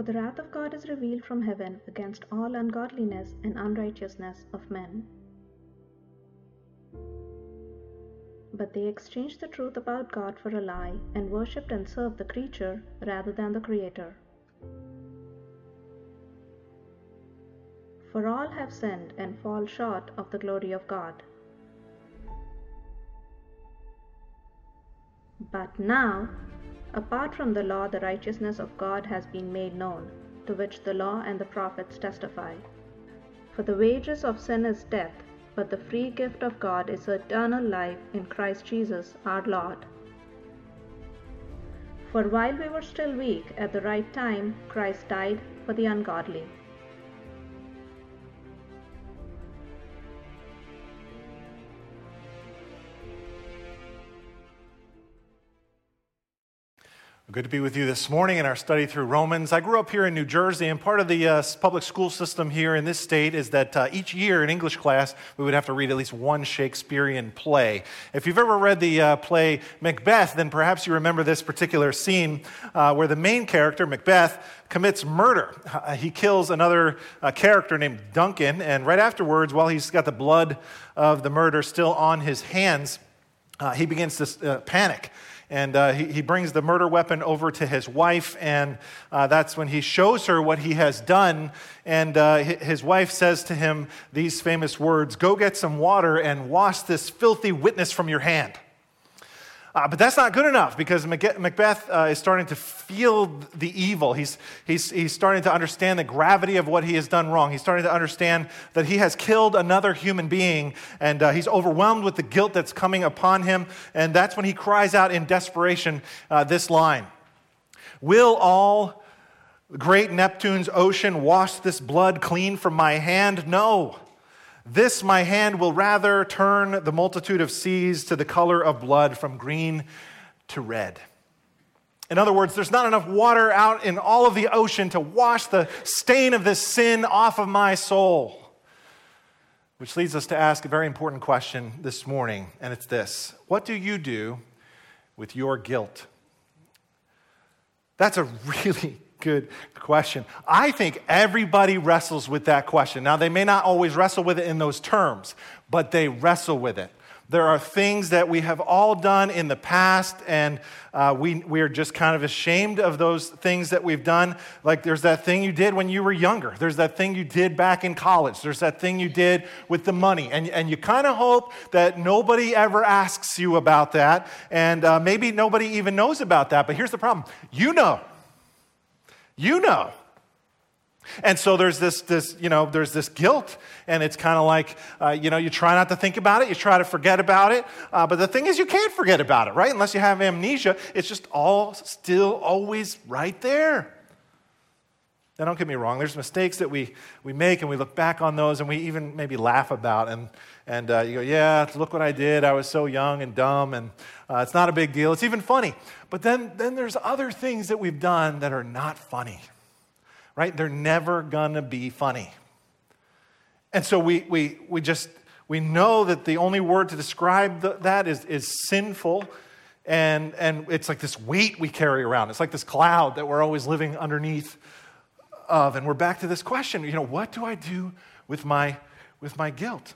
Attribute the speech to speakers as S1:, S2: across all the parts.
S1: For the wrath of God is revealed from heaven against all ungodliness and unrighteousness of men. But they exchanged the truth about God for a lie and worshipped and served the creature rather than the Creator. For all have sinned and fall short of the glory of God. But now, apart from the law, the righteousness of God has been made known, to which the law and the prophets testify. For the wages of sin is death, but the free gift of God is eternal life in Christ Jesus our Lord. For while we were still weak, at the right time, Christ died for the ungodly.
S2: Good to be with you this morning in our study through Romans. I grew up here in New Jersey, and part of the uh, public school system here in this state is that uh, each year in English class, we would have to read at least one Shakespearean play. If you've ever read the uh, play Macbeth, then perhaps you remember this particular scene uh, where the main character, Macbeth, commits murder. Uh, he kills another uh, character named Duncan, and right afterwards, while he's got the blood of the murder still on his hands, he begins to panic and uh, he, he, brings the murder weapon over to his wife, and uh, that's when he shows her what he has done. And uh, his wife says to him these famous words Go get some water and wash this filthy witness from your hand. Uh, but that's not good enough because Macbeth uh, is starting to feel the evil. He's, he's, he's starting to understand the gravity of what he has done wrong. He's starting to understand that he has killed another human being, and uh, he's overwhelmed with the guilt that's coming upon him. And that's when he cries out in desperation uh, this line Will all great Neptune's ocean wash this blood clean from my hand? No. This my hand will rather turn the multitude of seas to the color of blood from green to red. In other words, there's not enough water out in all of the ocean to wash the stain of this sin off of my soul. Which leads us to ask a very important question this morning, and it's this What do you do with your guilt? That's a really good question. I think everybody wrestles with that question. Now, they may not always wrestle with it in those terms, but they wrestle with it. There are things that we have all done in the past, and uh, we, we are just kind of ashamed of those things that we've done. Like there's that thing you did when you were younger, there's that thing you did back in college, there's that thing you did with the money. And, and you kind of hope that nobody ever asks you about that, and uh, maybe nobody even knows about that. But here's the problem you know. You know. And so there's this, this, you know, there's this guilt, and it's kind of like, uh, you know, you try not to think about it, you try to forget about it, uh, but the thing is, you can't forget about it, right? Unless you have amnesia, it's just all still always right there. Now, don't get me wrong. There's mistakes that we, we make, and we look back on those, and we even maybe laugh about, and and uh, you go, yeah, look what I did. I was so young and dumb, and uh, it's not a big deal. It's even funny. But then, then there's other things that we've done that are not funny, right? They're never going to be funny. And so we, we, we just, we know that the only word to describe the, that is, is sinful. And, and it's like this weight we carry around. It's like this cloud that we're always living underneath of. And we're back to this question, you know, what do I do with my, with my guilt?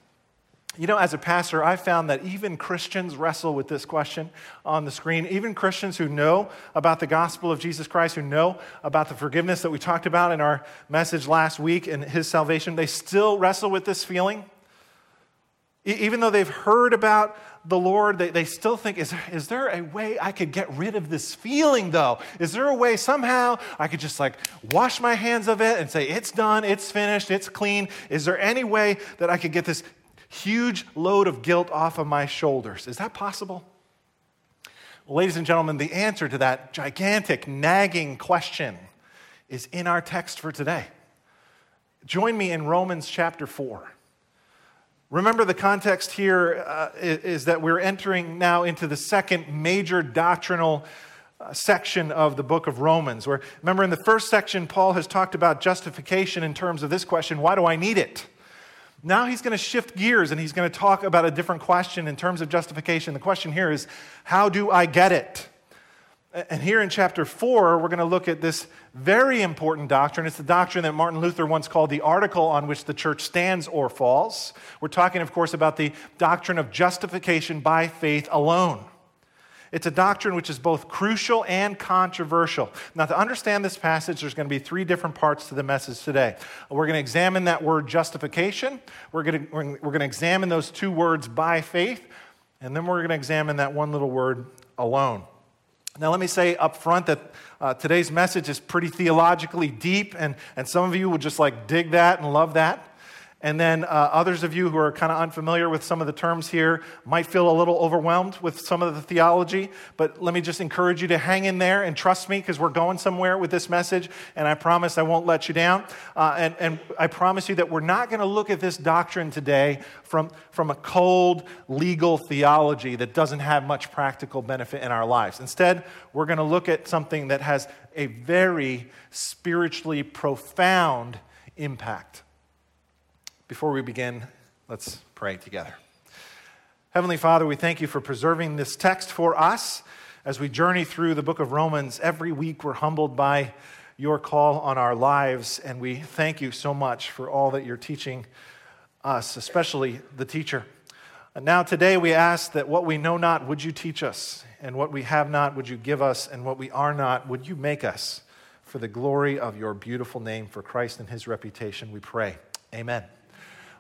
S2: You know, as a pastor, I found that even Christians wrestle with this question on the screen. Even Christians who know about the gospel of Jesus Christ, who know about the forgiveness that we talked about in our message last week and his salvation, they still wrestle with this feeling. Even though they've heard about the Lord, they, they still think, is, is there a way I could get rid of this feeling, though? Is there a way somehow I could just like wash my hands of it and say, it's done, it's finished, it's clean? Is there any way that I could get this huge load of guilt off of my shoulders. Is that possible? Well, ladies and gentlemen, the answer to that gigantic, nagging question is in our text for today. Join me in Romans chapter 4. Remember, the context here uh, is that we're entering now into the second major doctrinal uh, section of the book of Romans. Where, remember, in the first section, Paul has talked about justification in terms of this question why do I need it? Now he's going to shift gears and he's going to talk about a different question in terms of justification. The question here is how do I get it? And here in chapter 4, we're going to look at this very important doctrine. It's the doctrine that Martin Luther once called the article on which the church stands or falls. We're talking, of course, about the doctrine of justification by faith alone. It's a doctrine which is both crucial and controversial. Now, to understand this passage, there's going to be three different parts to the message today. We're going to examine that word justification, we're going to, we're going to examine those two words by faith, and then we're going to examine that one little word alone. Now, let me say up front that uh, today's message is pretty theologically deep, and, and some of you will just like dig that and love that. And then uh, others of you who are kind of unfamiliar with some of the terms here might feel a little overwhelmed with some of the theology. But let me just encourage you to hang in there and trust me because we're going somewhere with this message. And I promise I won't let you down. Uh, and, and I promise you that we're not going to look at this doctrine today from, from a cold legal theology that doesn't have much practical benefit in our lives. Instead, we're going to look at something that has a very spiritually profound impact. Before we begin, let's pray together. Heavenly Father, we thank you for preserving this text for us as we journey through the book of Romans. Every week we're humbled by your call on our lives, and we thank you so much for all that you're teaching us, especially the teacher. And now, today, we ask that what we know not, would you teach us? And what we have not, would you give us? And what we are not, would you make us? For the glory of your beautiful name, for Christ and his reputation, we pray. Amen.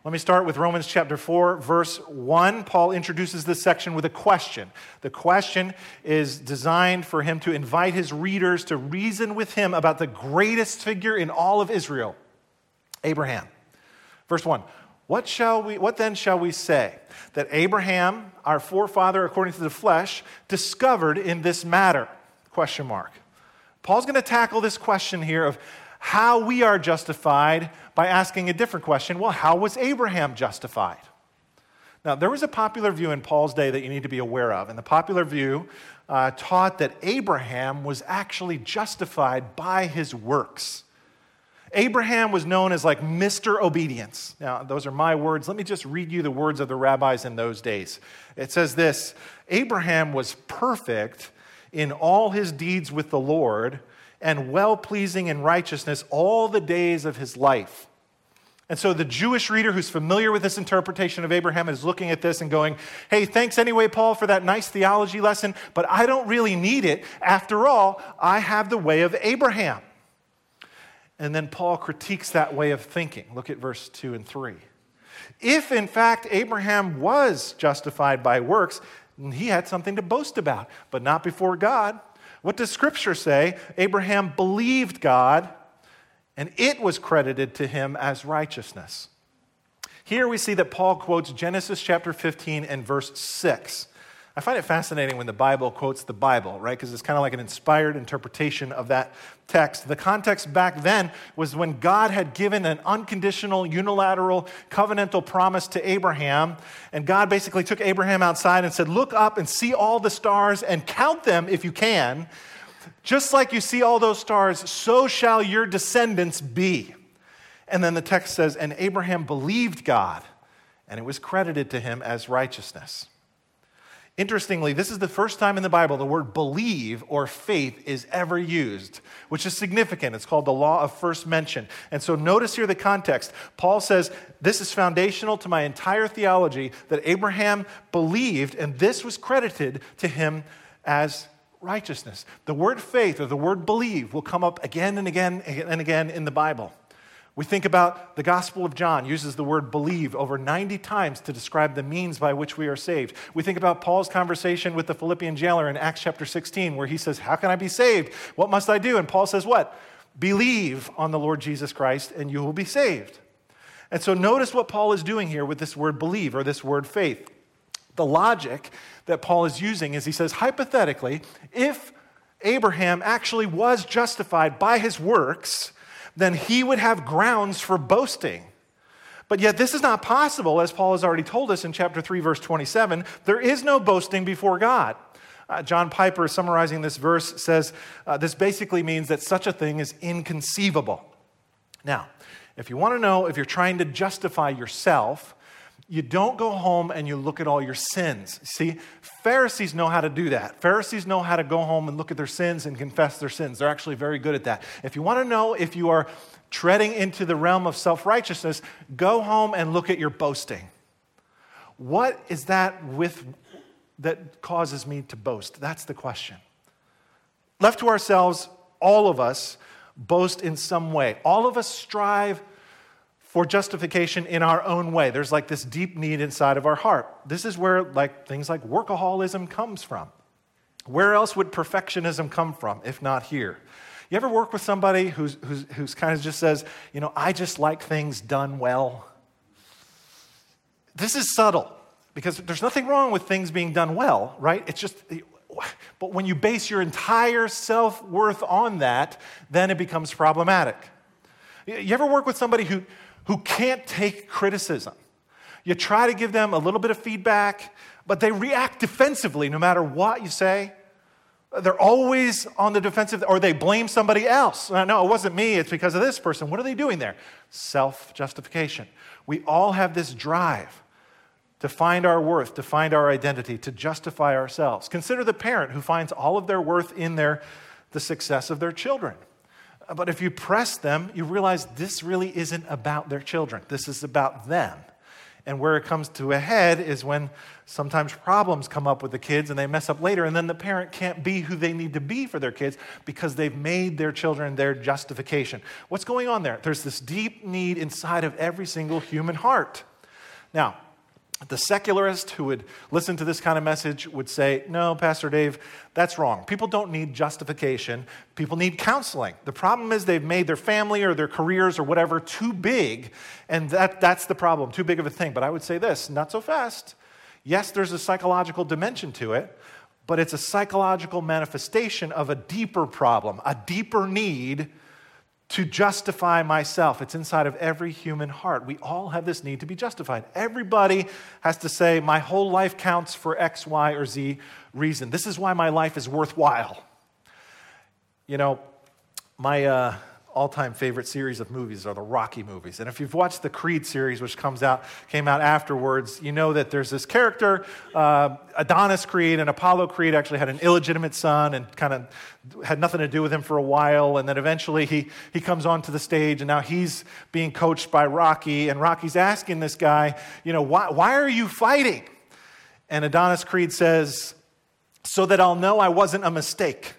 S2: Let me start with Romans chapter 4, verse 1. Paul introduces this section with a question. The question is designed for him to invite his readers to reason with him about the greatest figure in all of Israel, Abraham. Verse 1. What, shall we, what then shall we say? That Abraham, our forefather according to the flesh, discovered in this matter? Question mark. Paul's going to tackle this question here of how we are justified by asking a different question well, how was Abraham justified? Now, there was a popular view in Paul's day that you need to be aware of, and the popular view uh, taught that Abraham was actually justified by his works. Abraham was known as like Mr. Obedience. Now, those are my words. Let me just read you the words of the rabbis in those days. It says this Abraham was perfect in all his deeds with the Lord and well pleasing in righteousness all the days of his life. And so the Jewish reader who's familiar with this interpretation of Abraham is looking at this and going, hey, thanks anyway, Paul, for that nice theology lesson, but I don't really need it. After all, I have the way of Abraham. And then Paul critiques that way of thinking. Look at verse 2 and 3. If in fact Abraham was justified by works, he had something to boast about, but not before God. What does Scripture say? Abraham believed God, and it was credited to him as righteousness. Here we see that Paul quotes Genesis chapter 15 and verse 6. I find it fascinating when the Bible quotes the Bible, right? Because it's kind of like an inspired interpretation of that text. The context back then was when God had given an unconditional, unilateral, covenantal promise to Abraham. And God basically took Abraham outside and said, Look up and see all the stars and count them if you can. Just like you see all those stars, so shall your descendants be. And then the text says, And Abraham believed God, and it was credited to him as righteousness. Interestingly, this is the first time in the Bible the word believe or faith is ever used, which is significant. It's called the law of first mention. And so notice here the context. Paul says, This is foundational to my entire theology that Abraham believed, and this was credited to him as righteousness. The word faith or the word believe will come up again and again and again in the Bible. We think about the Gospel of John uses the word believe over 90 times to describe the means by which we are saved. We think about Paul's conversation with the Philippian jailer in Acts chapter 16 where he says, "How can I be saved? What must I do?" And Paul says, "What? Believe on the Lord Jesus Christ and you will be saved." And so notice what Paul is doing here with this word believe or this word faith. The logic that Paul is using is he says, hypothetically, if Abraham actually was justified by his works, then he would have grounds for boasting. But yet, this is not possible, as Paul has already told us in chapter 3, verse 27. There is no boasting before God. Uh, John Piper, summarizing this verse, says uh, this basically means that such a thing is inconceivable. Now, if you want to know if you're trying to justify yourself, you don't go home and you look at all your sins. See, Pharisees know how to do that. Pharisees know how to go home and look at their sins and confess their sins. They're actually very good at that. If you want to know if you are treading into the realm of self righteousness, go home and look at your boasting. What is that with that causes me to boast? That's the question. Left to ourselves, all of us boast in some way. All of us strive for justification in our own way. There's like this deep need inside of our heart. This is where like things like workaholism comes from. Where else would perfectionism come from if not here? You ever work with somebody who's, who's, who's kind of just says, you know, I just like things done well? This is subtle because there's nothing wrong with things being done well, right? It's just, but when you base your entire self worth on that, then it becomes problematic. You ever work with somebody who, who can't take criticism. You try to give them a little bit of feedback, but they react defensively no matter what you say. They're always on the defensive, or they blame somebody else. No, it wasn't me, it's because of this person. What are they doing there? Self justification. We all have this drive to find our worth, to find our identity, to justify ourselves. Consider the parent who finds all of their worth in their, the success of their children. But if you press them, you realize this really isn't about their children. This is about them. And where it comes to a head is when sometimes problems come up with the kids and they mess up later, and then the parent can't be who they need to be for their kids because they've made their children their justification. What's going on there? There's this deep need inside of every single human heart. Now, the secularist who would listen to this kind of message would say, No, Pastor Dave, that's wrong. People don't need justification. People need counseling. The problem is they've made their family or their careers or whatever too big, and that, that's the problem, too big of a thing. But I would say this not so fast. Yes, there's a psychological dimension to it, but it's a psychological manifestation of a deeper problem, a deeper need to justify myself. It's inside of every human heart. We all have this need to be justified. Everybody has to say, My whole life counts for X, Y, or Z reason. This is why my life is worthwhile. You know, my. Uh, all time favorite series of movies are the Rocky movies. And if you've watched the Creed series, which comes out, came out afterwards, you know that there's this character, uh, Adonis Creed, and Apollo Creed actually had an illegitimate son and kind of had nothing to do with him for a while. And then eventually he, he comes onto the stage, and now he's being coached by Rocky. And Rocky's asking this guy, you know, why, why are you fighting? And Adonis Creed says, so that I'll know I wasn't a mistake.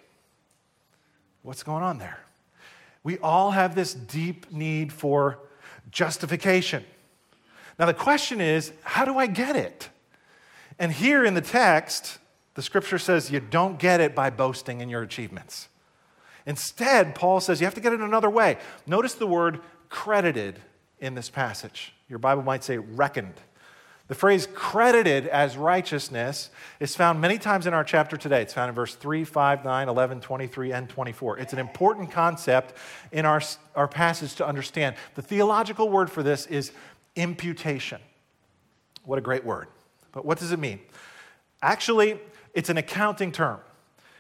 S2: What's going on there? We all have this deep need for justification. Now, the question is, how do I get it? And here in the text, the scripture says you don't get it by boasting in your achievements. Instead, Paul says you have to get it another way. Notice the word credited in this passage. Your Bible might say reckoned. The phrase credited as righteousness is found many times in our chapter today. It's found in verse 3, 5, 9, 11, 23, and 24. It's an important concept in our, our passage to understand. The theological word for this is imputation. What a great word. But what does it mean? Actually, it's an accounting term.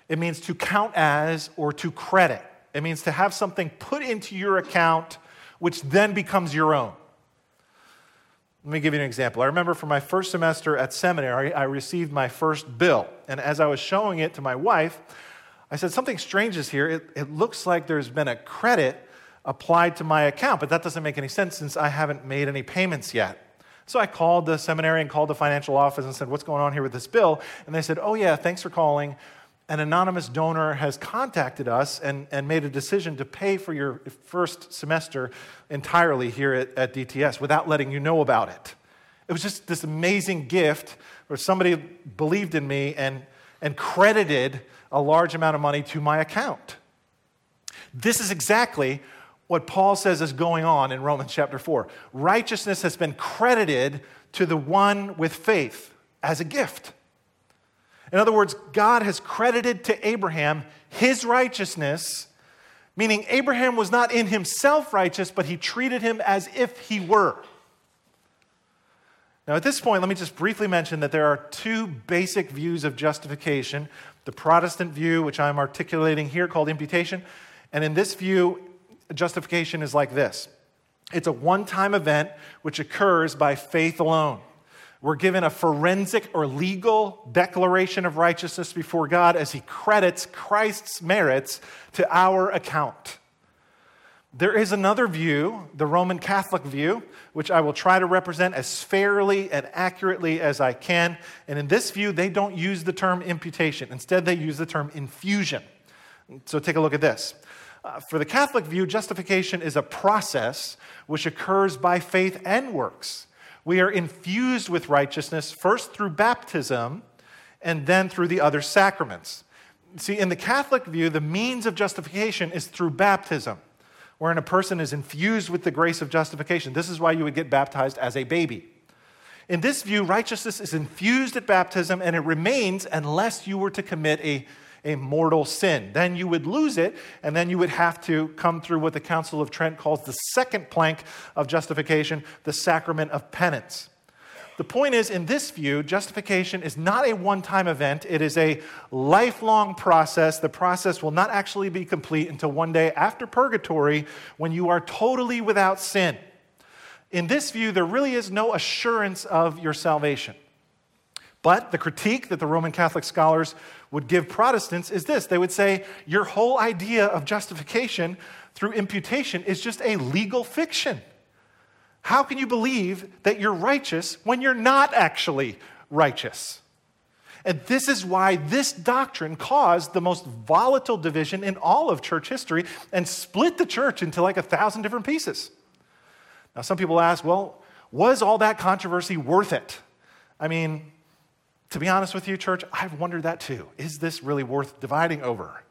S2: It means to count as or to credit. It means to have something put into your account which then becomes your own. Let me give you an example. I remember for my first semester at seminary, I received my first bill. And as I was showing it to my wife, I said, Something strange is here. It, it looks like there's been a credit applied to my account, but that doesn't make any sense since I haven't made any payments yet. So I called the seminary and called the financial office and said, What's going on here with this bill? And they said, Oh, yeah, thanks for calling an anonymous donor has contacted us and, and made a decision to pay for your first semester entirely here at, at DTS without letting you know about it. It was just this amazing gift where somebody believed in me and, and credited a large amount of money to my account. This is exactly what Paul says is going on in Romans chapter 4. Righteousness has been credited to the one with faith as a gift. In other words, God has credited to Abraham his righteousness, meaning Abraham was not in himself righteous, but he treated him as if he were. Now, at this point, let me just briefly mention that there are two basic views of justification the Protestant view, which I'm articulating here, called imputation. And in this view, justification is like this it's a one time event which occurs by faith alone. We're given a forensic or legal declaration of righteousness before God as He credits Christ's merits to our account. There is another view, the Roman Catholic view, which I will try to represent as fairly and accurately as I can. And in this view, they don't use the term imputation. Instead, they use the term infusion. So take a look at this. Uh, for the Catholic view, justification is a process which occurs by faith and works. We are infused with righteousness first through baptism and then through the other sacraments. See, in the Catholic view, the means of justification is through baptism wherein a person is infused with the grace of justification. This is why you would get baptized as a baby. In this view, righteousness is infused at baptism and it remains unless you were to commit a, a mortal sin. Then you would lose it, and then you would have to come through what the Council of Trent calls the second plank of justification, the sacrament of penance. The point is, in this view, justification is not a one time event, it is a lifelong process. The process will not actually be complete until one day after purgatory when you are totally without sin. In this view, there really is no assurance of your salvation. But the critique that the Roman Catholic scholars would give Protestants is this they would say, Your whole idea of justification through imputation is just a legal fiction. How can you believe that you're righteous when you're not actually righteous? And this is why this doctrine caused the most volatile division in all of church history and split the church into like a thousand different pieces. Now, some people ask, well, was all that controversy worth it? I mean, to be honest with you, church, I've wondered that too. Is this really worth dividing over?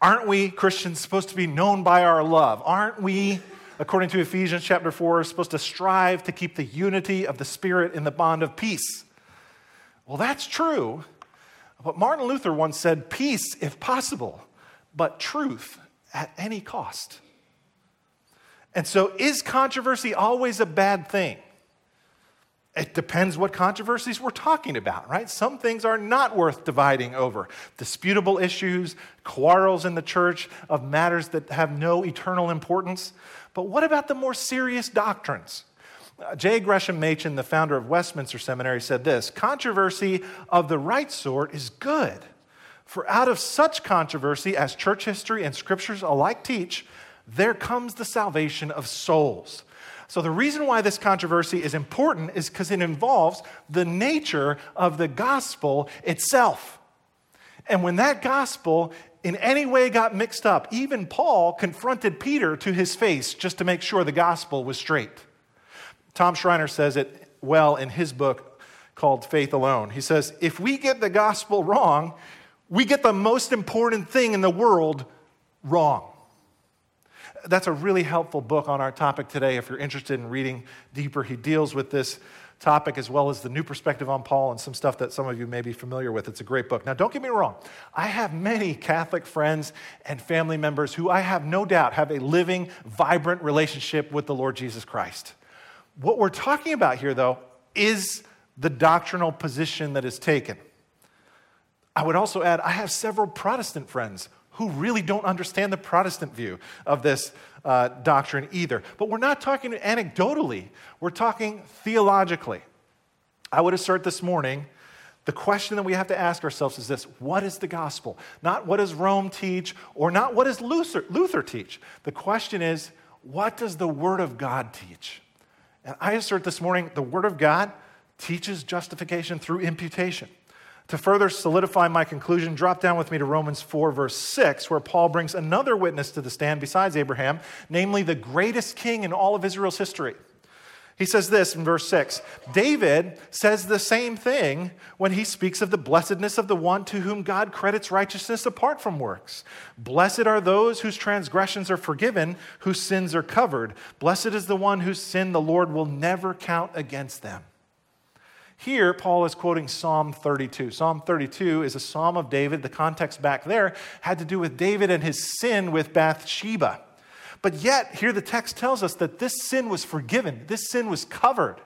S2: Aren't we Christians supposed to be known by our love? Aren't we according to Ephesians chapter 4, supposed to strive to keep the unity of the Spirit in the bond of peace. Well, that's true. But Martin Luther once said, Peace if possible, but truth at any cost. And so, is controversy always a bad thing? It depends what controversies we're talking about, right? Some things are not worth dividing over. Disputable issues, quarrels in the church of matters that have no eternal importance. But what about the more serious doctrines? Uh, J. Gresham Machen, the founder of Westminster Seminary, said this Controversy of the right sort is good. For out of such controversy as church history and scriptures alike teach, there comes the salvation of souls. So, the reason why this controversy is important is because it involves the nature of the gospel itself. And when that gospel in any way got mixed up, even Paul confronted Peter to his face just to make sure the gospel was straight. Tom Schreiner says it well in his book called Faith Alone. He says, If we get the gospel wrong, we get the most important thing in the world wrong. That's a really helpful book on our topic today if you're interested in reading deeper. He deals with this topic as well as the new perspective on Paul and some stuff that some of you may be familiar with. It's a great book. Now, don't get me wrong, I have many Catholic friends and family members who I have no doubt have a living, vibrant relationship with the Lord Jesus Christ. What we're talking about here, though, is the doctrinal position that is taken. I would also add, I have several Protestant friends who really don't understand the Protestant view of this uh, doctrine either. But we're not talking anecdotally, we're talking theologically. I would assert this morning the question that we have to ask ourselves is this what is the gospel? Not what does Rome teach or not what does Luther, Luther teach. The question is what does the Word of God teach? And I assert this morning the Word of God teaches justification through imputation. To further solidify my conclusion, drop down with me to Romans 4, verse 6, where Paul brings another witness to the stand besides Abraham, namely the greatest king in all of Israel's history. He says this in verse 6 David says the same thing when he speaks of the blessedness of the one to whom God credits righteousness apart from works. Blessed are those whose transgressions are forgiven, whose sins are covered. Blessed is the one whose sin the Lord will never count against them. Here, Paul is quoting Psalm 32. Psalm 32 is a psalm of David. The context back there had to do with David and his sin with Bathsheba. But yet, here the text tells us that this sin was forgiven, this sin was covered.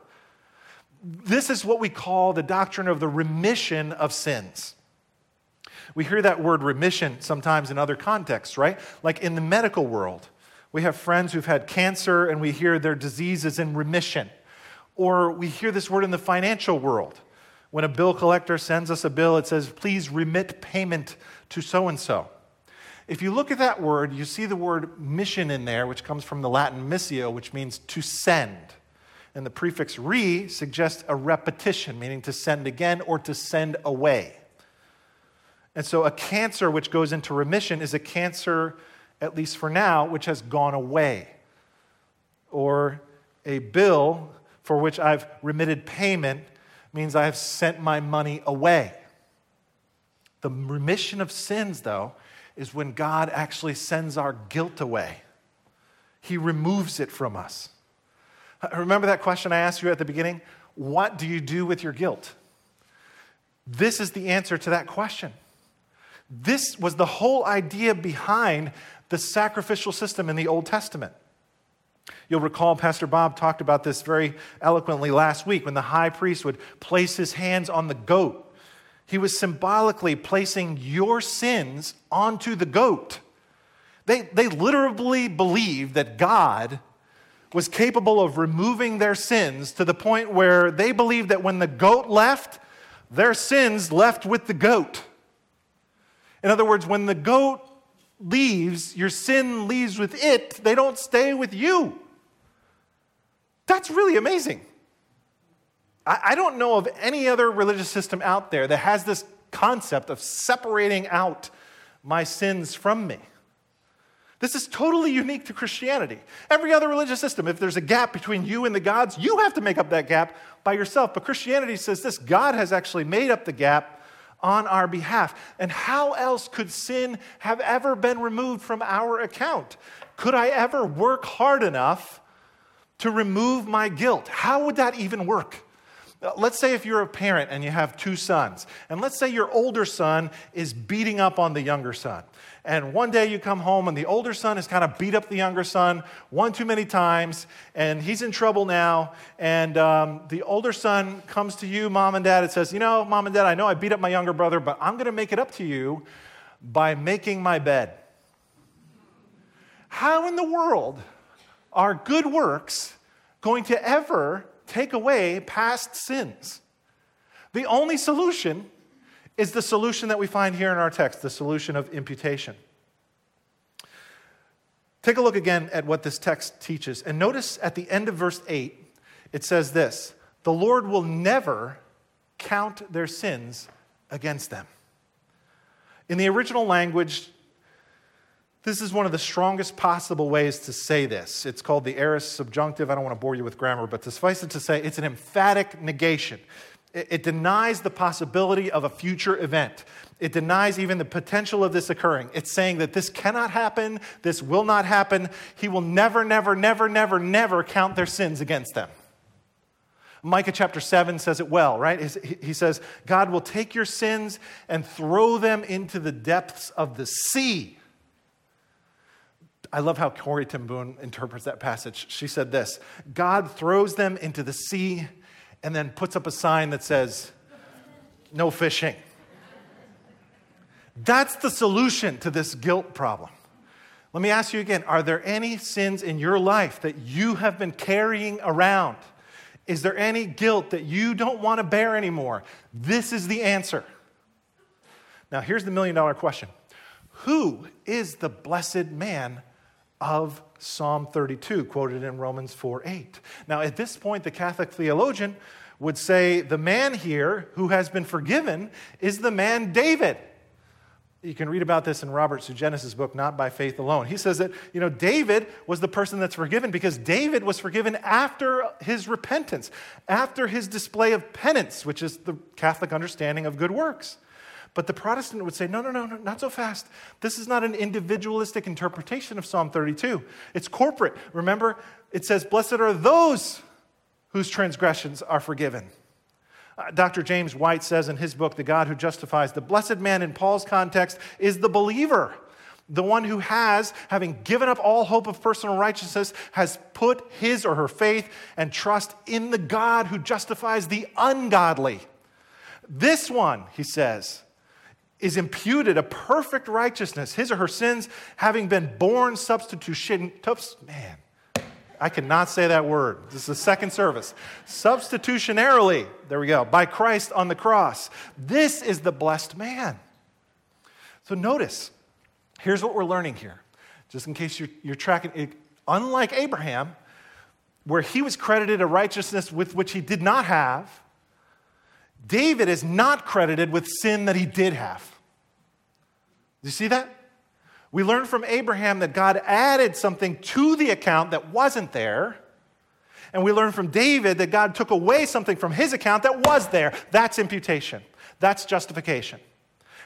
S2: This is what we call the doctrine of the remission of sins. We hear that word remission sometimes in other contexts, right? Like in the medical world. We have friends who've had cancer and we hear their disease is in remission. Or we hear this word in the financial world. When a bill collector sends us a bill, it says, please remit payment to so and so. If you look at that word, you see the word mission in there, which comes from the Latin missio, which means to send. And the prefix re suggests a repetition, meaning to send again or to send away. And so a cancer which goes into remission is a cancer, at least for now, which has gone away. Or a bill for which I've remitted payment means I have sent my money away. The remission of sins, though, is when God actually sends our guilt away. He removes it from us. Remember that question I asked you at the beginning? What do you do with your guilt? This is the answer to that question. This was the whole idea behind the sacrificial system in the Old Testament. You'll recall Pastor Bob talked about this very eloquently last week when the high priest would place his hands on the goat. He was symbolically placing your sins onto the goat. They, they literally believed that God was capable of removing their sins to the point where they believed that when the goat left, their sins left with the goat. In other words, when the goat leaves, your sin leaves with it, they don't stay with you. That's really amazing. I, I don't know of any other religious system out there that has this concept of separating out my sins from me. This is totally unique to Christianity. Every other religious system, if there's a gap between you and the gods, you have to make up that gap by yourself. But Christianity says this God has actually made up the gap on our behalf. And how else could sin have ever been removed from our account? Could I ever work hard enough to remove my guilt? How would that even work? Uh, let's say if you're a parent and you have two sons, and let's say your older son is beating up on the younger son. And one day you come home and the older son has kind of beat up the younger son one too many times, and he's in trouble now. And um, the older son comes to you, mom and dad, and says, You know, mom and dad, I know I beat up my younger brother, but I'm going to make it up to you by making my bed. How in the world are good works going to ever take away past sins? The only solution is the solution that we find here in our text, the solution of imputation. Take a look again at what this text teaches. And notice at the end of verse 8, it says this The Lord will never count their sins against them. In the original language, this is one of the strongest possible ways to say this. It's called the aorist subjunctive. I don't want to bore you with grammar, but suffice it to say, it's an emphatic negation. It denies the possibility of a future event. It denies even the potential of this occurring. It's saying that this cannot happen, this will not happen. He will never, never, never, never, never count their sins against them. Micah chapter 7 says it well, right? He says, God will take your sins and throw them into the depths of the sea. I love how Corrie ten Boom interprets that passage. She said this God throws them into the sea and then puts up a sign that says, no fishing. That's the solution to this guilt problem. Let me ask you again are there any sins in your life that you have been carrying around? Is there any guilt that you don't want to bear anymore? This is the answer. Now, here's the million dollar question Who is the blessed man of Psalm 32, quoted in Romans 4 8. Now, at this point, the Catholic theologian would say the man here who has been forgiven is the man David. You can read about this in Robert Sungenis' book, Not by Faith Alone. He says that, you know, David was the person that's forgiven because David was forgiven after his repentance, after his display of penance, which is the Catholic understanding of good works. But the Protestant would say, no, no, no, no, not so fast. This is not an individualistic interpretation of Psalm 32. It's corporate. Remember, it says, Blessed are those whose transgressions are forgiven. Uh, Dr. James White says in his book, The God Who Justifies, the blessed man in Paul's context is the believer, the one who has, having given up all hope of personal righteousness, has put his or her faith and trust in the God who justifies the ungodly. This one, he says, is imputed a perfect righteousness, his or her sins having been borne substitution. Man, I cannot say that word. This is the second service. Substitutionarily, there we go, by Christ on the cross. This is the blessed man. So notice, here's what we're learning here, just in case you're, you're tracking. It, unlike Abraham, where he was credited a righteousness with which he did not have, David is not credited with sin that he did have. Do you see that? We learn from Abraham that God added something to the account that wasn't there. And we learn from David that God took away something from his account that was there. That's imputation. That's justification.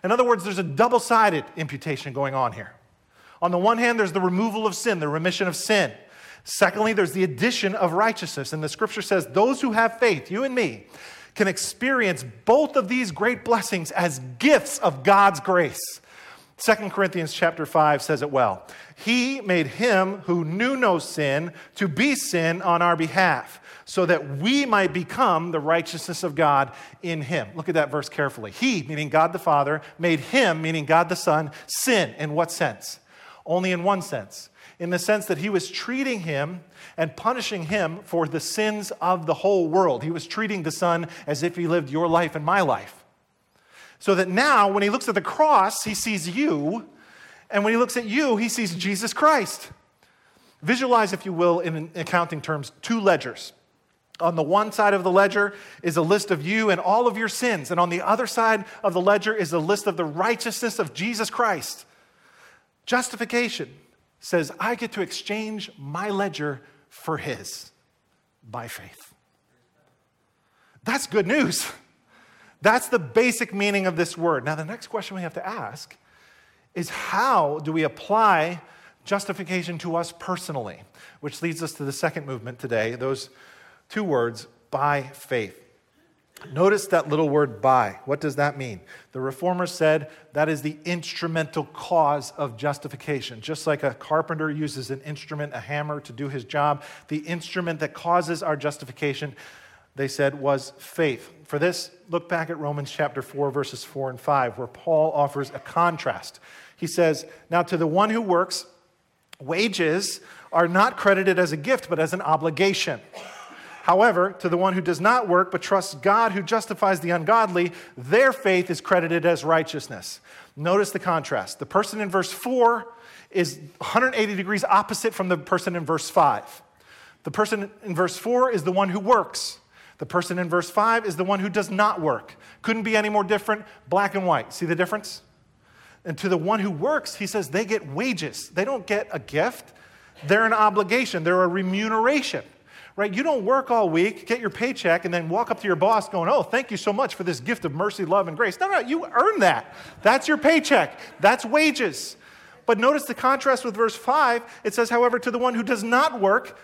S2: In other words, there's a double sided imputation going on here. On the one hand, there's the removal of sin, the remission of sin. Secondly, there's the addition of righteousness. And the scripture says, those who have faith, you and me, can experience both of these great blessings as gifts of God's grace. 2 Corinthians chapter 5 says it well. He made him who knew no sin to be sin on our behalf, so that we might become the righteousness of God in him. Look at that verse carefully. He, meaning God the Father, made him, meaning God the Son, sin. In what sense? Only in one sense. In the sense that he was treating him and punishing him for the sins of the whole world. He was treating the Son as if he lived your life and my life. So that now, when he looks at the cross, he sees you. And when he looks at you, he sees Jesus Christ. Visualize, if you will, in accounting terms, two ledgers. On the one side of the ledger is a list of you and all of your sins. And on the other side of the ledger is a list of the righteousness of Jesus Christ. Justification says, I get to exchange my ledger for his by faith. That's good news. That's the basic meaning of this word. Now, the next question we have to ask is how do we apply justification to us personally? Which leads us to the second movement today, those two words, by faith. Notice that little word by. What does that mean? The reformers said that is the instrumental cause of justification. Just like a carpenter uses an instrument, a hammer, to do his job, the instrument that causes our justification they said, was faith. For this, look back at Romans chapter 4, verses 4 and 5, where Paul offers a contrast. He says, Now to the one who works, wages are not credited as a gift, but as an obligation. However, to the one who does not work, but trusts God who justifies the ungodly, their faith is credited as righteousness. Notice the contrast. The person in verse 4 is 180 degrees opposite from the person in verse 5. The person in verse 4 is the one who works. The person in verse 5 is the one who does not work. Couldn't be any more different, black and white. See the difference? And to the one who works, he says they get wages. They don't get a gift, they're an obligation, they're a remuneration. Right? You don't work all week, get your paycheck, and then walk up to your boss going, Oh, thank you so much for this gift of mercy, love, and grace. No, no, you earn that. That's your paycheck, that's wages. But notice the contrast with verse 5. It says, However, to the one who does not work,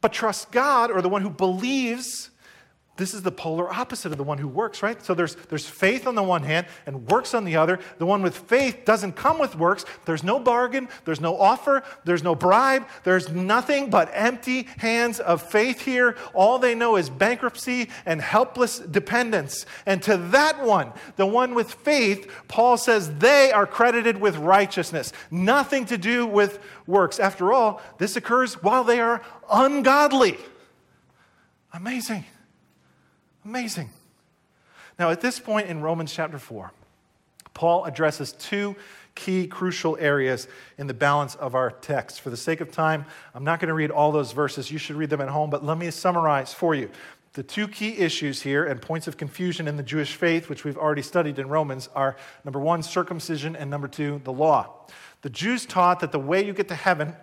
S2: but trusts God, or the one who believes this is the polar opposite of the one who works, right? So there's, there's faith on the one hand and works on the other. The one with faith doesn't come with works. There's no bargain, there's no offer, there's no bribe, there's nothing but empty hands of faith here. All they know is bankruptcy and helpless dependence. And to that one, the one with faith, Paul says they are credited with righteousness, nothing to do with works. After all, this occurs while they are ungodly. Amazing. Amazing. Now, at this point in Romans chapter 4, Paul addresses two key crucial areas in the balance of our text. For the sake of time, I'm not going to read all those verses. You should read them at home, but let me summarize for you. The two key issues here and points of confusion in the Jewish faith, which we've already studied in Romans, are number one, circumcision, and number two, the law. The Jews taught that the way you get to heaven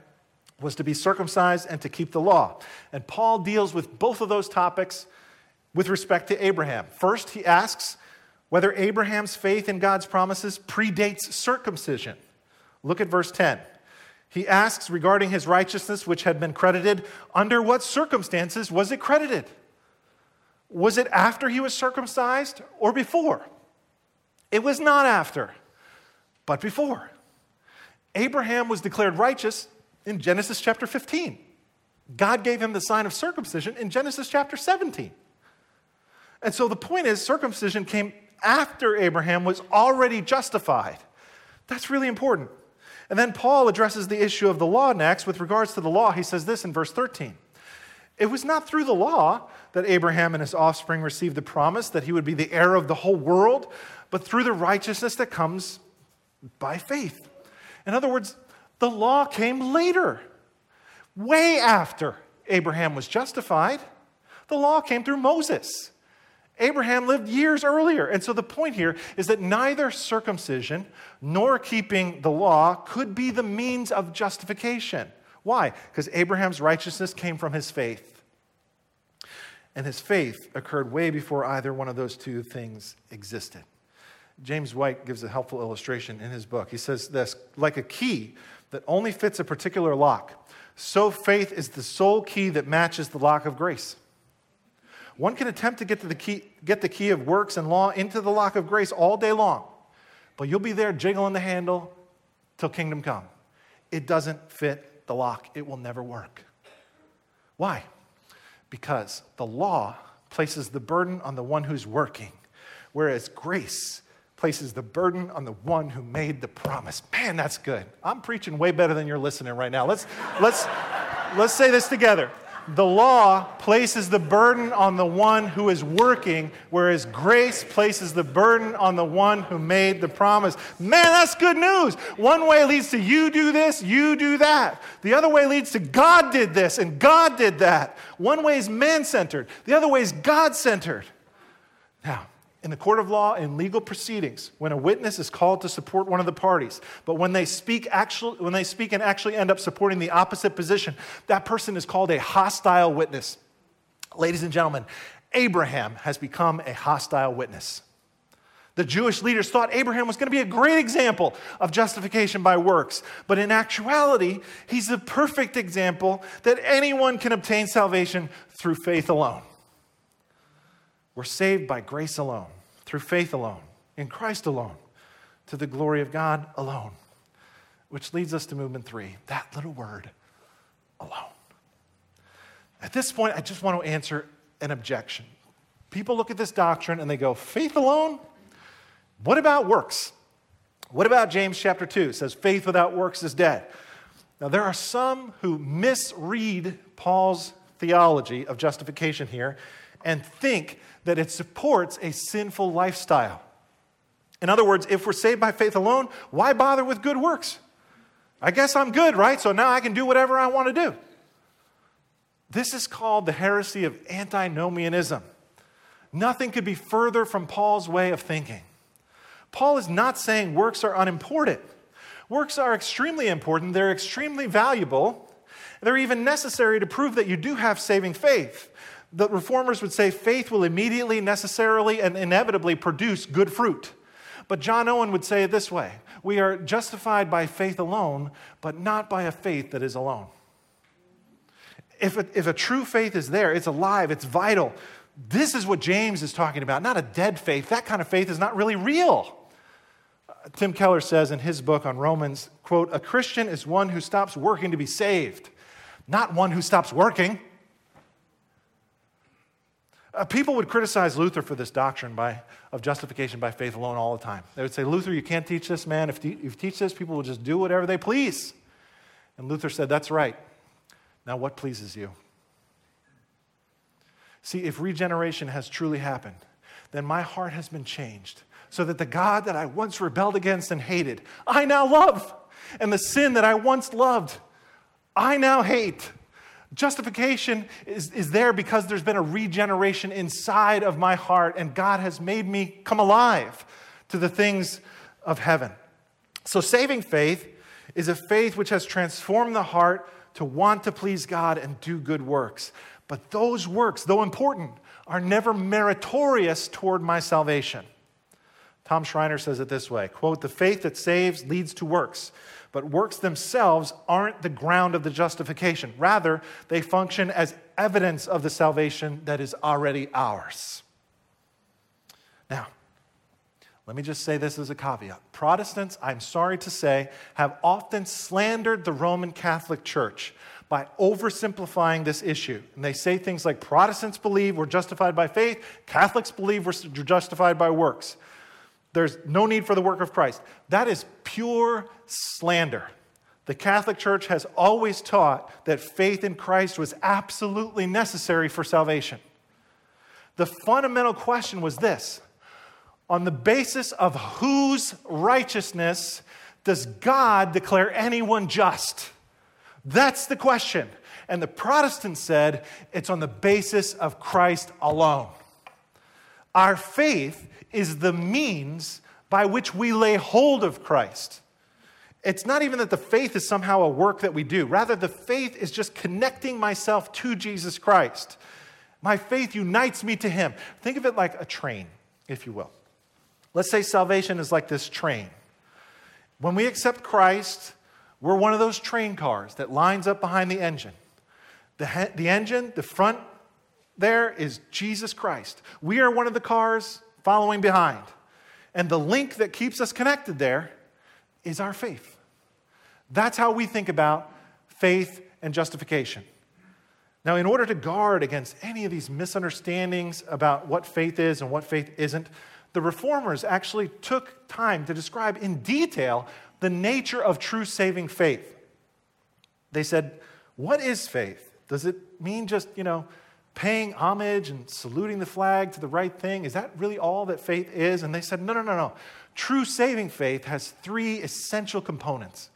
S2: was to be circumcised and to keep the law. And Paul deals with both of those topics with respect to Abraham. First, he asks whether Abraham's faith in God's promises predates circumcision. Look at verse 10. He asks regarding his righteousness, which had been credited, under what circumstances was it credited? Was it after he was circumcised or before? It was not after, but before. Abraham was declared righteous in Genesis chapter 15. God gave him the sign of circumcision in Genesis chapter 17. And so the point is, circumcision came after Abraham was already justified. That's really important. And then Paul addresses the issue of the law next. With regards to the law, he says this in verse 13 It was not through the law that Abraham and his offspring received the promise that he would be the heir of the whole world, but through the righteousness that comes by faith. In other words, the law came later, way after Abraham was justified. The law came through Moses. Abraham lived years earlier. And so the point here is that neither circumcision nor keeping the law could be the means of justification. Why? Because Abraham's righteousness came from his faith. And his faith occurred way before either one of those two things existed. James White gives a helpful illustration in his book. He says this like a key that only fits a particular lock, so faith is the sole key that matches the lock of grace. One can attempt to get, to the key, get the key of works and law into the lock of grace all day long, but you'll be there jiggling the handle till kingdom come. It doesn't fit the lock, it will never work. Why? Because the law places the burden on the one who's working, whereas grace places the burden on the one who made the promise. Man, that's good. I'm preaching way better than you're listening right now. Let's, let's, let's say this together. The law places the burden on the one who is working, whereas grace places the burden on the one who made the promise. Man, that's good news. One way leads to you do this, you do that. The other way leads to God did this and God did that. One way is man centered, the other way is God centered. Now, in the court of law in legal proceedings when a witness is called to support one of the parties but when they speak actually when they speak and actually end up supporting the opposite position that person is called a hostile witness ladies and gentlemen abraham has become a hostile witness the Jewish leaders thought Abraham was going to be a great example of justification by works. But in actuality, he's the perfect example that anyone can obtain salvation through faith alone. We're saved by grace alone, through faith alone, in Christ alone, to the glory of God alone. Which leads us to movement three that little word, alone. At this point, I just want to answer an objection. People look at this doctrine and they go, faith alone? What about works? What about James chapter 2? It says, faith without works is dead. Now, there are some who misread Paul's theology of justification here and think that it supports a sinful lifestyle. In other words, if we're saved by faith alone, why bother with good works? I guess I'm good, right? So now I can do whatever I want to do. This is called the heresy of antinomianism. Nothing could be further from Paul's way of thinking. Paul is not saying works are unimportant. Works are extremely important, they're extremely valuable, they're even necessary to prove that you do have saving faith the reformers would say faith will immediately, necessarily, and inevitably produce good fruit. But John Owen would say it this way We are justified by faith alone, but not by a faith that is alone. If a, if a true faith is there, it's alive, it's vital. This is what James is talking about, not a dead faith. That kind of faith is not really real. Tim Keller says in his book on Romans, quote, a Christian is one who stops working to be saved, not one who stops working. Uh, people would criticize Luther for this doctrine by, of justification by faith alone all the time. They would say, Luther, you can't teach this, man. If, if you teach this, people will just do whatever they please. And Luther said, That's right. Now, what pleases you? See, if regeneration has truly happened, then my heart has been changed so that the God that I once rebelled against and hated, I now love. And the sin that I once loved, I now hate. Justification is, is there because there's been a regeneration inside of my heart, and God has made me come alive to the things of heaven. So, saving faith is a faith which has transformed the heart to want to please God and do good works. But those works, though important, are never meritorious toward my salvation. Tom Schreiner says it this way quote, the faith that saves leads to works but works themselves aren't the ground of the justification. Rather, they function as evidence of the salvation that is already ours. Now, let me just say this as a caveat. Protestants, I'm sorry to say, have often slandered the Roman Catholic Church by oversimplifying this issue. And they say things like Protestants believe we're justified by faith, Catholics believe we're justified by works. There's no need for the work of Christ. That is pure slander. The Catholic Church has always taught that faith in Christ was absolutely necessary for salvation. The fundamental question was this on the basis of whose righteousness does God declare anyone just? That's the question. And the Protestants said it's on the basis of Christ alone. Our faith is the means by which we lay hold of Christ. It's not even that the faith is somehow a work that we do. Rather, the faith is just connecting myself to Jesus Christ. My faith unites me to Him. Think of it like a train, if you will. Let's say salvation is like this train. When we accept Christ, we're one of those train cars that lines up behind the engine. The, the engine, the front there is Jesus Christ. We are one of the cars following behind. And the link that keeps us connected there is our faith. That's how we think about faith and justification. Now, in order to guard against any of these misunderstandings about what faith is and what faith isn't, the reformers actually took time to describe in detail the nature of true saving faith. They said, What is faith? Does it mean just, you know, paying homage and saluting the flag to the right thing? Is that really all that faith is? And they said, No, no, no, no. True saving faith has three essential components.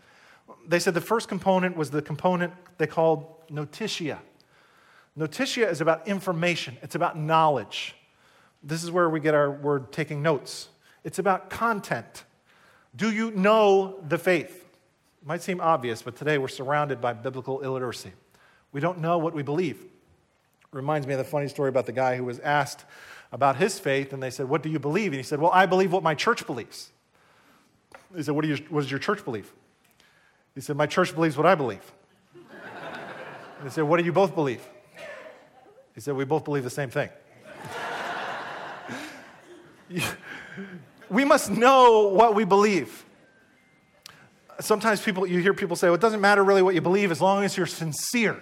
S2: They said the first component was the component they called notitia. Notitia is about information, it's about knowledge. This is where we get our word taking notes. It's about content. Do you know the faith? It might seem obvious, but today we're surrounded by biblical illiteracy. We don't know what we believe. Reminds me of the funny story about the guy who was asked about his faith, and they said, What do you believe? And he said, Well, I believe what my church believes. He said, What, do you, what does your church believe? He said, My church believes what I believe. they said, What do you both believe? He said, We both believe the same thing. we must know what we believe. Sometimes people, you hear people say, well, it doesn't matter really what you believe as long as you're sincere.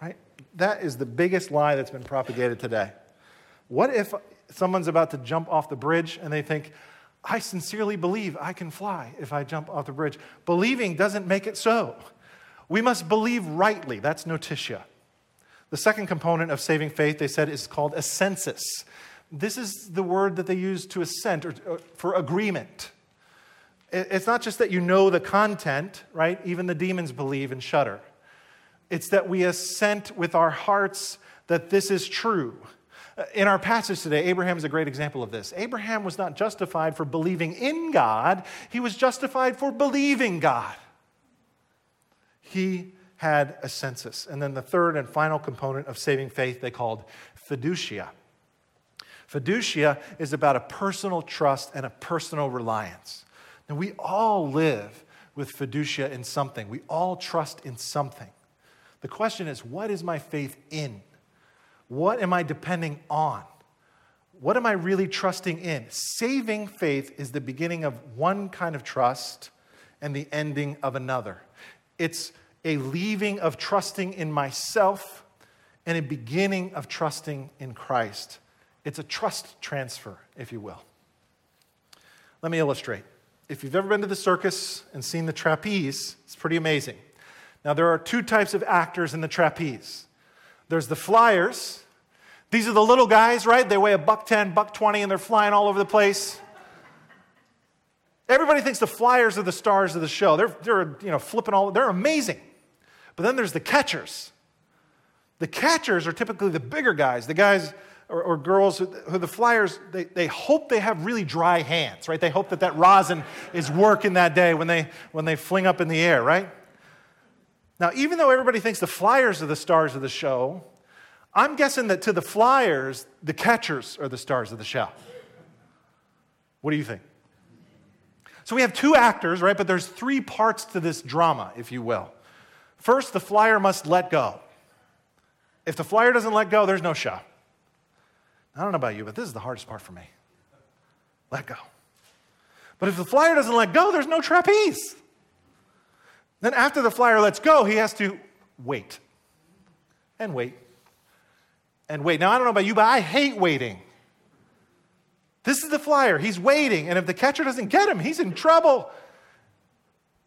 S2: Right? That is the biggest lie that's been propagated today. What if someone's about to jump off the bridge and they think, I sincerely believe I can fly if I jump off the bridge? Believing doesn't make it so. We must believe rightly. That's notitia. The second component of saving faith, they said, is called assensus. This is the word that they use to assent or, or for agreement. It's not just that you know the content, right? Even the demons believe and shudder. It's that we assent with our hearts that this is true. In our passage today, Abraham is a great example of this. Abraham was not justified for believing in God, he was justified for believing God. He had assensus. And then the third and final component of saving faith they called fiducia. Fiducia is about a personal trust and a personal reliance. Now, we all live with fiducia in something, we all trust in something. The question is, what is my faith in? What am I depending on? What am I really trusting in? Saving faith is the beginning of one kind of trust and the ending of another. It's a leaving of trusting in myself and a beginning of trusting in Christ. It's a trust transfer, if you will. Let me illustrate. If you've ever been to the circus and seen the trapeze, it's pretty amazing. Now, there are two types of actors in the trapeze there's the flyers. These are the little guys, right? They weigh a buck 10, buck 20, and they're flying all over the place. Everybody thinks the flyers are the stars of the show. They're, they're you know, flipping all, they're amazing. But then there's the catchers. The catchers are typically the bigger guys, the guys or, or girls who, who, the flyers, they, they hope they have really dry hands, right? They hope that that rosin is working that day when they, when they fling up in the air, right? Now, even though everybody thinks the flyers are the stars of the show, I'm guessing that to the flyers, the catchers are the stars of the show. What do you think? So we have two actors, right? But there's three parts to this drama, if you will. First, the flyer must let go. If the flyer doesn't let go, there's no show. I don't know about you, but this is the hardest part for me. Let go. But if the flyer doesn't let go, there's no trapeze. Then after the flyer lets go, he has to wait and wait and wait. Now, I don't know about you, but I hate waiting. This is the flyer. He's waiting. And if the catcher doesn't get him, he's in trouble.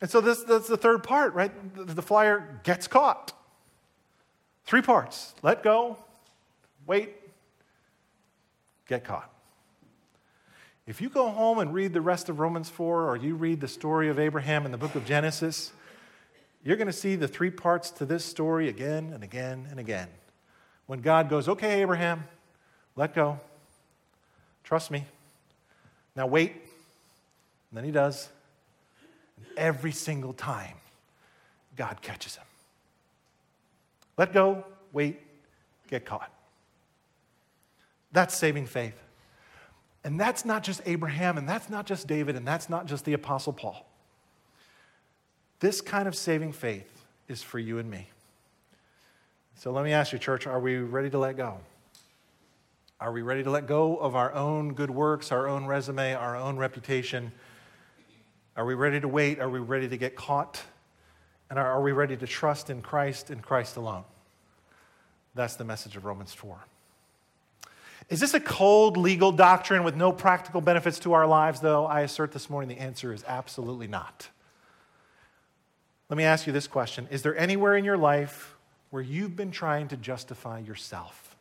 S2: And so this, that's the third part, right? The, the flyer gets caught. Three parts let go, wait, get caught. If you go home and read the rest of Romans 4 or you read the story of Abraham in the book of Genesis, you're going to see the three parts to this story again and again and again. When God goes, okay, Abraham, let go. Trust me. Now wait. And then he does. And every single time, God catches him. Let go, wait, get caught. That's saving faith. And that's not just Abraham, and that's not just David, and that's not just the Apostle Paul. This kind of saving faith is for you and me. So let me ask you, church, are we ready to let go? Are we ready to let go of our own good works, our own resume, our own reputation? Are we ready to wait? Are we ready to get caught? And are, we ready to trust in Christ and Christ alone? That's the message of Romans 4. Is this a cold legal doctrine with no practical benefits to our lives, though? I assert this morning the answer is absolutely not. Let me ask you this question Is there anywhere in your life where you've been trying to justify yourself?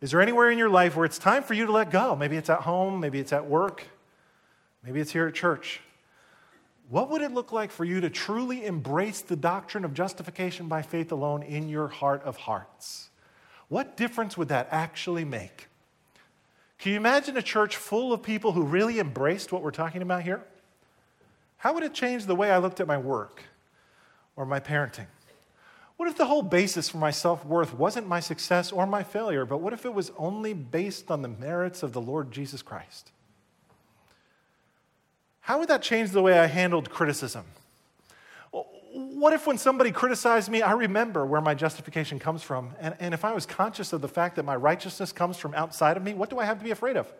S2: Is there anywhere in your life where it's time for you to let go? Maybe it's at home, maybe it's at work, maybe it's here at church. What would it look like for you to truly embrace the doctrine of justification by faith alone in your heart of hearts? What difference would that actually make? Can you imagine a church full of people who really embraced what we're talking about here? How would it change the way I looked at my work or my parenting? What if the whole basis for my self worth wasn't my success or my failure, but what if it was only based on the merits of the Lord Jesus Christ? How would that change the way I handled criticism? What if when somebody criticized me, I remember where my justification comes from? And, and if I was conscious of the fact that my righteousness comes from outside of me, what do I have to be afraid of?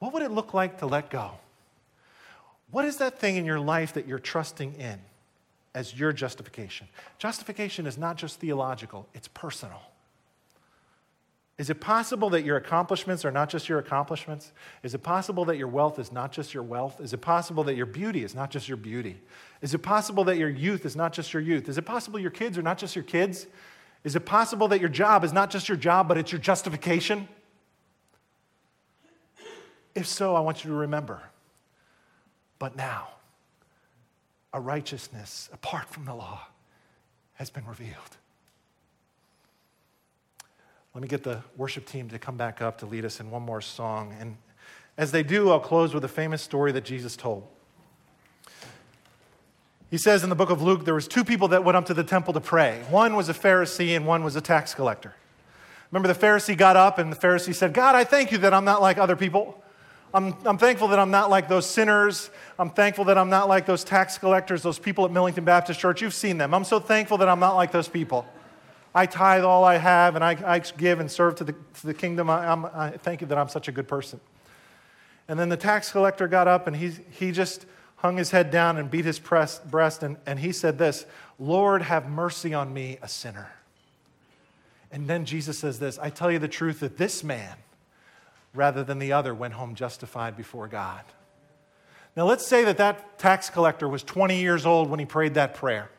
S2: What would it look like to let go? What is that thing in your life that you're trusting in as your justification? Justification is not just theological, it's personal. Is it possible that your accomplishments are not just your accomplishments? Is it possible that your wealth is not just your wealth? Is it possible that your beauty is not just your beauty? Is it possible that your youth is not just your youth? Is it possible your kids are not just your kids? Is it possible that your job is not just your job, but it's your justification? If so, I want you to remember. But now, a righteousness apart from the law has been revealed let me get the worship team to come back up to lead us in one more song. And as they do, I'll close with a famous story that Jesus told. He says in the book of Luke there was two people that went up to the temple to pray. One was a Pharisee and one was a tax collector. Remember the Pharisee got up and the Pharisee said, "God, I thank you that I'm not like other people. I'm, I'm thankful that I'm not like those sinners. I'm thankful that I'm not like those tax collectors, those people at Millington Baptist Church. You've seen them. I'm so thankful that I'm not like those people." I tithe all I have and I, I give and serve to the, to the kingdom. I, I thank you that I'm such a good person. And then the tax collector got up and he, he just hung his head down and beat his press, breast and, and he said this Lord, have mercy on me, a sinner. And then Jesus says this I tell you the truth that this man, rather than the other, went home justified before God. Now, let's say that that tax collector was 20 years old when he prayed that prayer.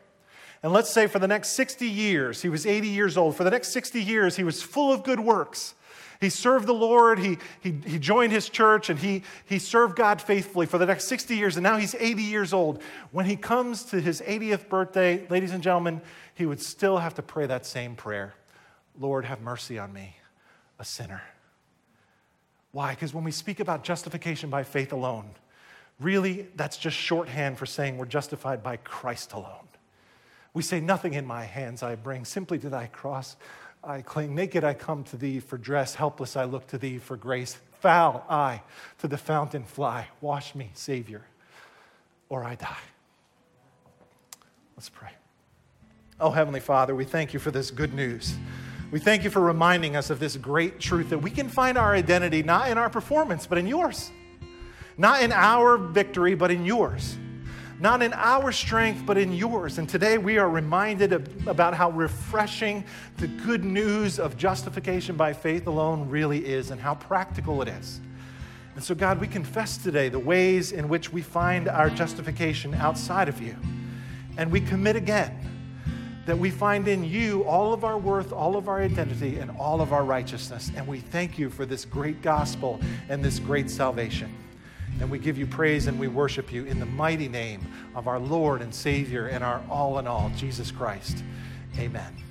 S2: And let's say for the next 60 years, he was 80 years old. For the next 60 years, he was full of good works. He served the Lord, he, he, he joined his church, and he, he served God faithfully for the next 60 years, and now he's 80 years old. When he comes to his 80th birthday, ladies and gentlemen, he would still have to pray that same prayer Lord, have mercy on me, a sinner. Why? Because when we speak about justification by faith alone, really that's just shorthand for saying we're justified by Christ alone. We say, Nothing in my hands I bring, simply to thy cross I cling. Naked I come to thee for dress, helpless I look to thee for grace. Foul I to the fountain fly. Wash me, Savior, or I die. Let's pray. Oh, Heavenly Father, we thank you for this good news. We thank you for reminding us of this great truth that we can find our identity not in our performance, but in yours. Not in our victory, but in yours not in our strength, but in yours. And today we are reminded of, about how refreshing the good news of justification by faith alone really is and how practical it is. And so, God, we confess today the ways in which we find our justification outside of you. And we commit again that we find in you all of our worth, all of our identity, and all of our righteousness. And we thank you for this great gospel and this great salvation. And we give you praise and we worship you in the mighty name of our Lord and Savior and our all in all, Jesus Christ. Amen.